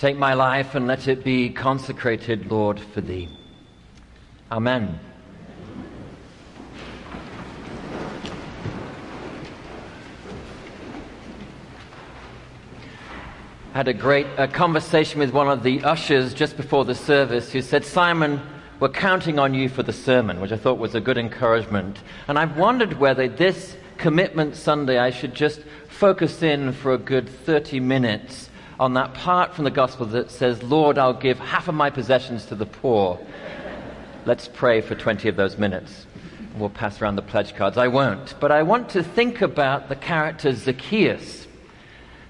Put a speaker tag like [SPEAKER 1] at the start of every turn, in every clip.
[SPEAKER 1] Take my life and let it be consecrated, Lord, for thee. Amen. I had a great uh, conversation with one of the ushers just before the service who said, Simon, we're counting on you for the sermon, which I thought was a good encouragement. And I've wondered whether this Commitment Sunday I should just focus in for a good 30 minutes on that part from the gospel that says, Lord, I'll give half of my possessions to the poor. Let's pray for 20 of those minutes. We'll pass around the pledge cards. I won't. But I want to think about the character Zacchaeus,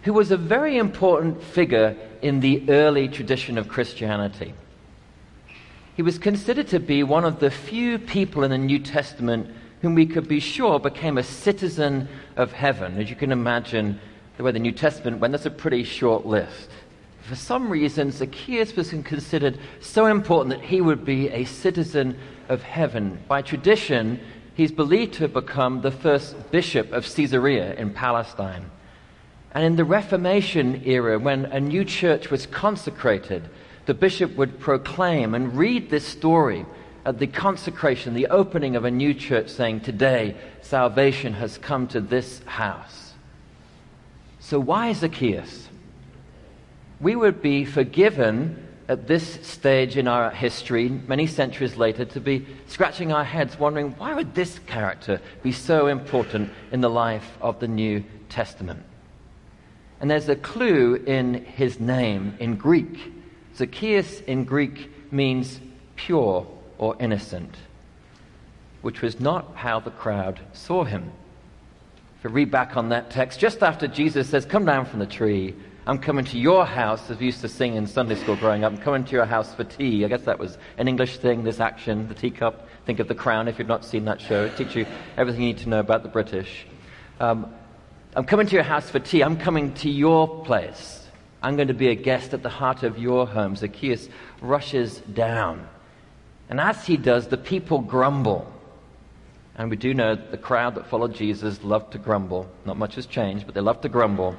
[SPEAKER 1] who was a very important figure in the early tradition of Christianity. He was considered to be one of the few people in the New Testament whom we could be sure became a citizen of heaven. As you can imagine, the way the New Testament went, that's a pretty short list. For some reason, Zacchaeus was considered so important that he would be a citizen of heaven. By tradition, he's believed to have become the first bishop of Caesarea in Palestine. And in the Reformation era, when a new church was consecrated, the bishop would proclaim and read this story at the consecration, the opening of a new church, saying, Today salvation has come to this house. So, why Zacchaeus? We would be forgiven at this stage in our history, many centuries later, to be scratching our heads wondering why would this character be so important in the life of the New Testament? And there's a clue in his name in Greek. Zacchaeus in Greek means pure or innocent, which was not how the crowd saw him. If you read back on that text, just after Jesus says, Come down from the tree, I'm coming to your house, as we used to sing in Sunday school growing up, I'm coming to your house for tea. I guess that was an English thing, this action, the teacup. Think of The Crown if you've not seen that show. It teaches you everything you need to know about the British. Um, I'm coming to your house for tea. I'm coming to your place. I'm going to be a guest at the heart of your home. Zacchaeus rushes down. And as he does, the people grumble. And we do know the crowd that followed Jesus loved to grumble. Not much has changed, but they loved to grumble.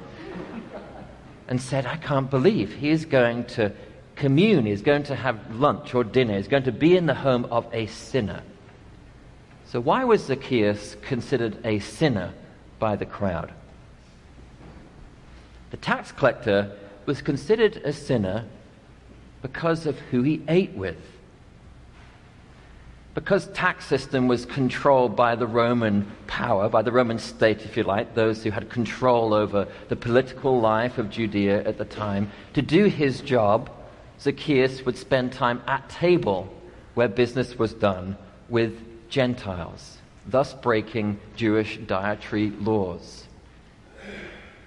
[SPEAKER 1] and said, I can't believe he is going to commune, he's going to have lunch or dinner, he's going to be in the home of a sinner. So, why was Zacchaeus considered a sinner by the crowd? The tax collector was considered a sinner because of who he ate with because tax system was controlled by the Roman power, by the Roman state, if you like, those who had control over the political life of Judea at the time, to do his job, Zacchaeus would spend time at table where business was done with Gentiles, thus breaking Jewish dietary laws.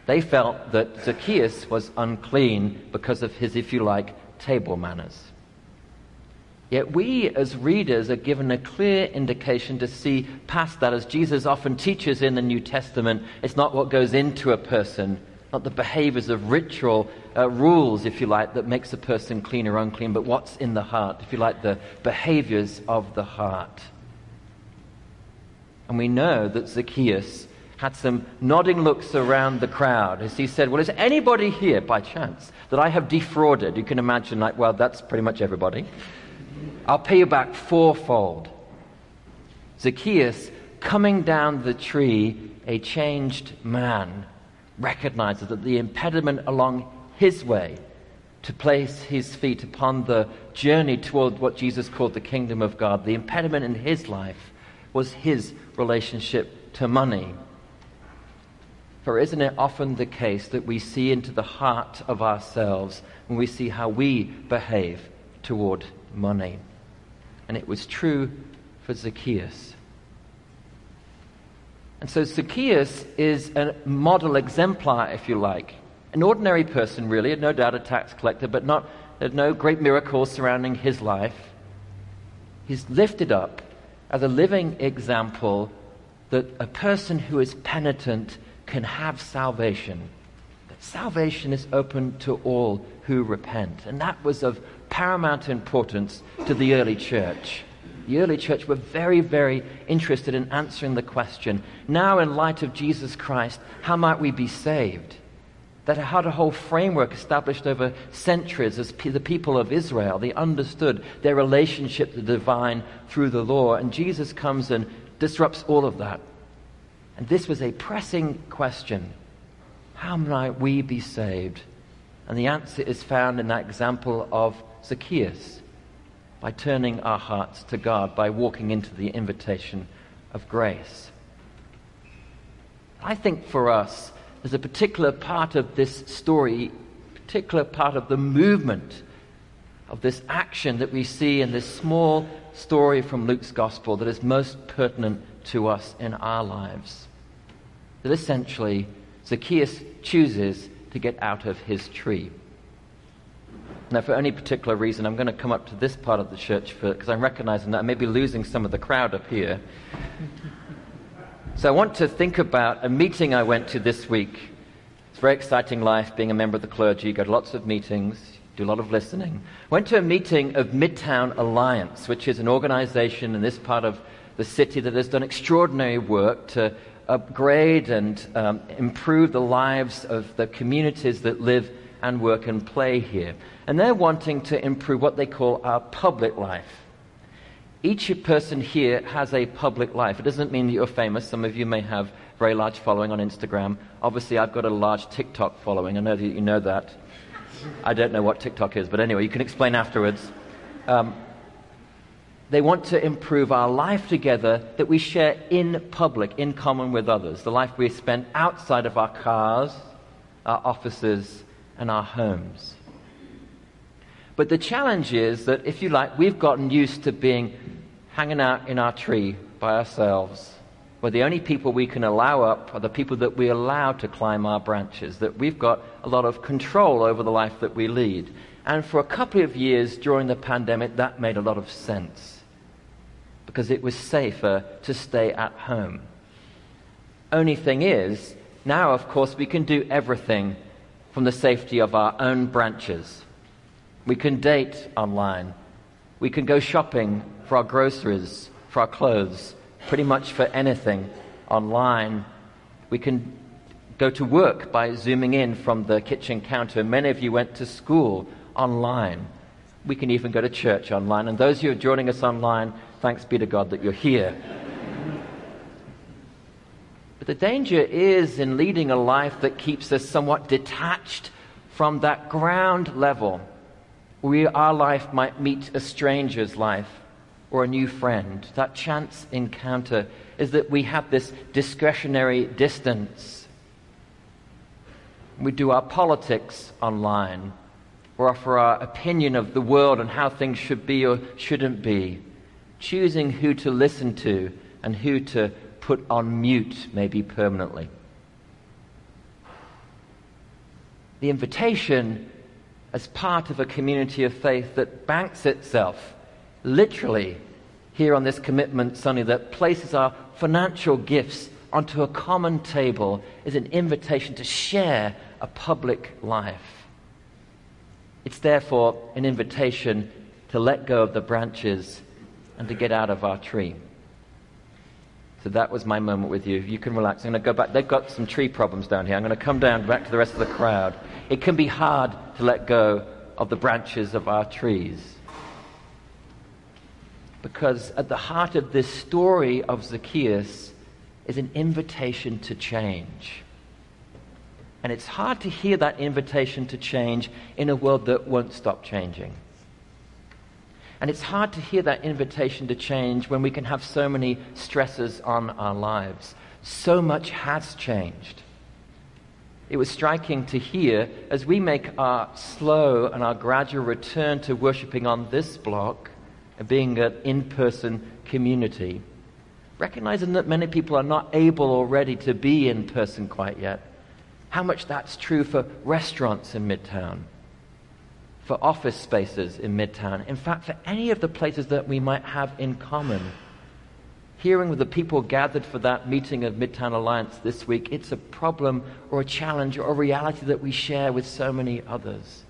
[SPEAKER 1] They felt that Zacchaeus was unclean because of his, if you like, table manners. Yet we, as readers, are given a clear indication to see past that, as Jesus often teaches in the New Testament. It's not what goes into a person, not the behaviors of ritual uh, rules, if you like, that makes a person clean or unclean, but what's in the heart, if you like, the behaviors of the heart. And we know that Zacchaeus had some nodding looks around the crowd as he said, Well, is anybody here by chance that I have defrauded? You can imagine, like, well, that's pretty much everybody. I'll pay you back fourfold. Zacchaeus, coming down the tree, a changed man, recognizes that the impediment along his way to place his feet upon the journey toward what Jesus called the kingdom of God, the impediment in his life was his relationship to money. For isn't it often the case that we see into the heart of ourselves when we see how we behave toward money? and it was true for Zacchaeus. And so Zacchaeus is a model exemplar, if you like. An ordinary person, really, no doubt a tax collector, but not, there's no great miracles surrounding his life. He's lifted up as a living example that a person who is penitent can have salvation. That salvation is open to all who repent. And that was of paramount importance to the early church. The early church were very, very interested in answering the question now, in light of Jesus Christ, how might we be saved? that had a whole framework established over centuries as the people of Israel. They understood their relationship to the divine through the law. And Jesus comes and disrupts all of that. And this was a pressing question How might we be saved? And the answer is found in that example of Zacchaeus by turning our hearts to God, by walking into the invitation of grace. I think for us, there's a particular part of this story, particular part of the movement of this action that we see in this small story from Luke's gospel that is most pertinent to us in our lives. That essentially, Zacchaeus chooses to get out of his tree. Now, for any particular reason, I'm going to come up to this part of the church because I'm recognizing that I may be losing some of the crowd up here. So I want to think about a meeting I went to this week. It's a very exciting life being a member of the clergy. You go to lots of meetings, do a lot of listening. Went to a meeting of Midtown Alliance, which is an organization in this part of the city that has done extraordinary work to upgrade and um, improve the lives of the communities that live and work and play here. And they're wanting to improve what they call our public life each person here has a public life. It doesn't mean that you're famous. Some of you may have very large following on Instagram. Obviously, I've got a large TikTok following. I know that you know that. I don't know what TikTok is, but anyway, you can explain afterwards. Um, they want to improve our life together that we share in public, in common with others. The life we spend outside of our cars, our offices, and our homes. But the challenge is that, if you like, we've gotten used to being hanging out in our tree by ourselves, where the only people we can allow up are the people that we allow to climb our branches, that we've got a lot of control over the life that we lead. And for a couple of years during the pandemic, that made a lot of sense because it was safer to stay at home. Only thing is, now, of course, we can do everything from the safety of our own branches. We can date online. We can go shopping for our groceries, for our clothes, pretty much for anything online. We can go to work by zooming in from the kitchen counter. Many of you went to school online. We can even go to church online. And those of you who are joining us online, thanks be to God that you're here. But the danger is in leading a life that keeps us somewhat detached from that ground level we, our life might meet a stranger's life or a new friend. That chance encounter is that we have this discretionary distance. We do our politics online or offer our opinion of the world and how things should be or shouldn't be, choosing who to listen to and who to put on mute, maybe permanently. The invitation as part of a community of faith that banks itself literally here on this commitment Sunday that places our financial gifts onto a common table is an invitation to share a public life. It's therefore an invitation to let go of the branches and to get out of our tree. So that was my moment with you. You can relax. I'm going to go back. They've got some tree problems down here. I'm going to come down back to the rest of the crowd. It can be hard to let go of the branches of our trees. Because at the heart of this story of Zacchaeus is an invitation to change. And it's hard to hear that invitation to change in a world that won't stop changing. And it's hard to hear that invitation to change when we can have so many stresses on our lives. So much has changed. It was striking to hear as we make our slow and our gradual return to worshiping on this block and being an in person community, recognizing that many people are not able already to be in person quite yet, how much that's true for restaurants in Midtown for office spaces in Midtown. In fact, for any of the places that we might have in common. Hearing with the people gathered for that meeting of Midtown Alliance this week, it's a problem or a challenge or a reality that we share with so many others.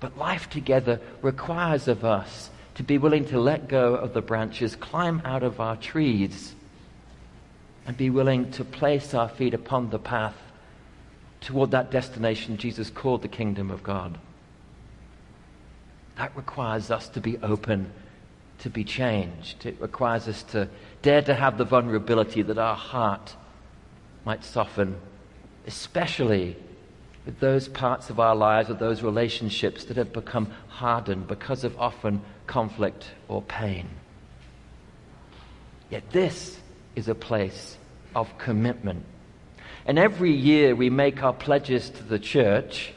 [SPEAKER 1] But life together requires of us to be willing to let go of the branches, climb out of our trees, and be willing to place our feet upon the path toward that destination Jesus called the kingdom of God. That requires us to be open to be changed. It requires us to dare to have the vulnerability that our heart might soften, especially with those parts of our lives or those relationships that have become hardened because of often conflict or pain. Yet this is a place of commitment. And every year we make our pledges to the church.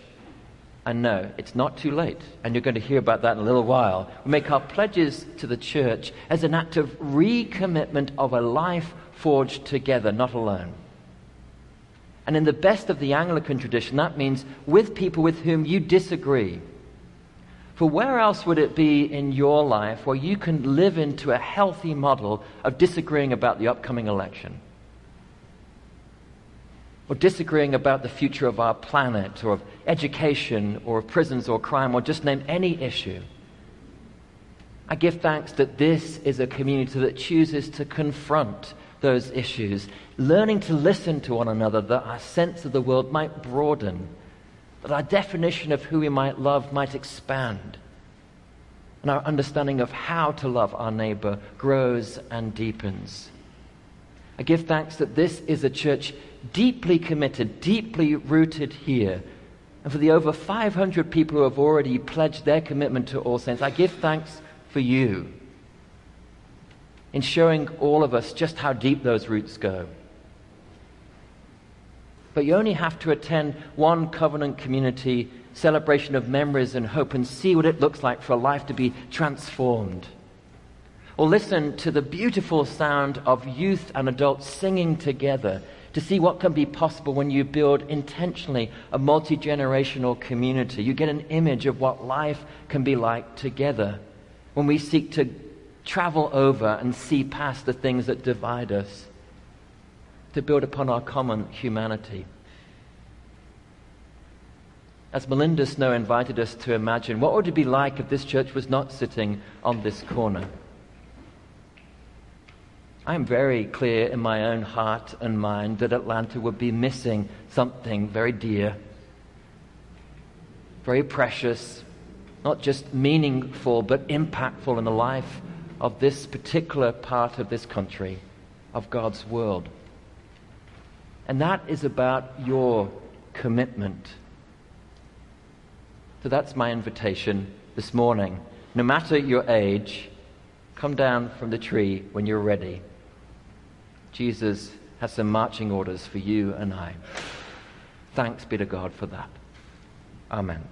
[SPEAKER 1] And no, it's not too late. And you're going to hear about that in a little while. We make our pledges to the church as an act of recommitment of a life forged together, not alone. And in the best of the Anglican tradition, that means with people with whom you disagree. For where else would it be in your life where you can live into a healthy model of disagreeing about the upcoming election? Or disagreeing about the future of our planet, or of education, or of prisons, or crime, or just name any issue. I give thanks that this is a community that chooses to confront those issues, learning to listen to one another, that our sense of the world might broaden that our definition of who we might love might expand, and our understanding of how to love our neighbor grows and deepens. I give thanks that this is a church deeply committed, deeply rooted here. And for the over 500 people who have already pledged their commitment to All Saints, I give thanks for you in showing all of us just how deep those roots go. But you only have to attend one covenant community celebration of memories and hope and see what it looks like for a life to be transformed. Or listen to the beautiful sound of youth and adults singing together to see what can be possible when you build intentionally a multi generational community. You get an image of what life can be like together when we seek to travel over and see past the things that divide us to build upon our common humanity. As Melinda Snow invited us to imagine, what would it be like if this church was not sitting on this corner? I am very clear in my own heart and mind that Atlanta would be missing something very dear, very precious, not just meaningful, but impactful in the life of this particular part of this country, of God's world. And that is about your commitment. So that's my invitation this morning. No matter your age, come down from the tree when you're ready. Jesus has some marching orders for you and I. Thanks be to God for that. Amen.